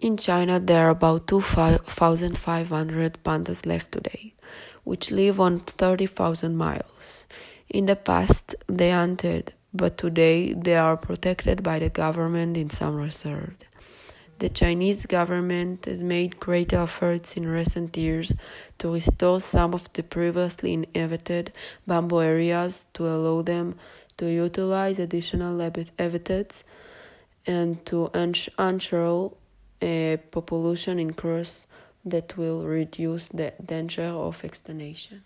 In China, there are about 2,500 pandas left today, which live on 30,000 miles. In the past, they hunted, but today they are protected by the government in some reserves. The Chinese government has made great efforts in recent years to restore some of the previously inhabited bamboo areas to allow them to utilize additional habitats and to ensure a population increase that will reduce the danger of extinction.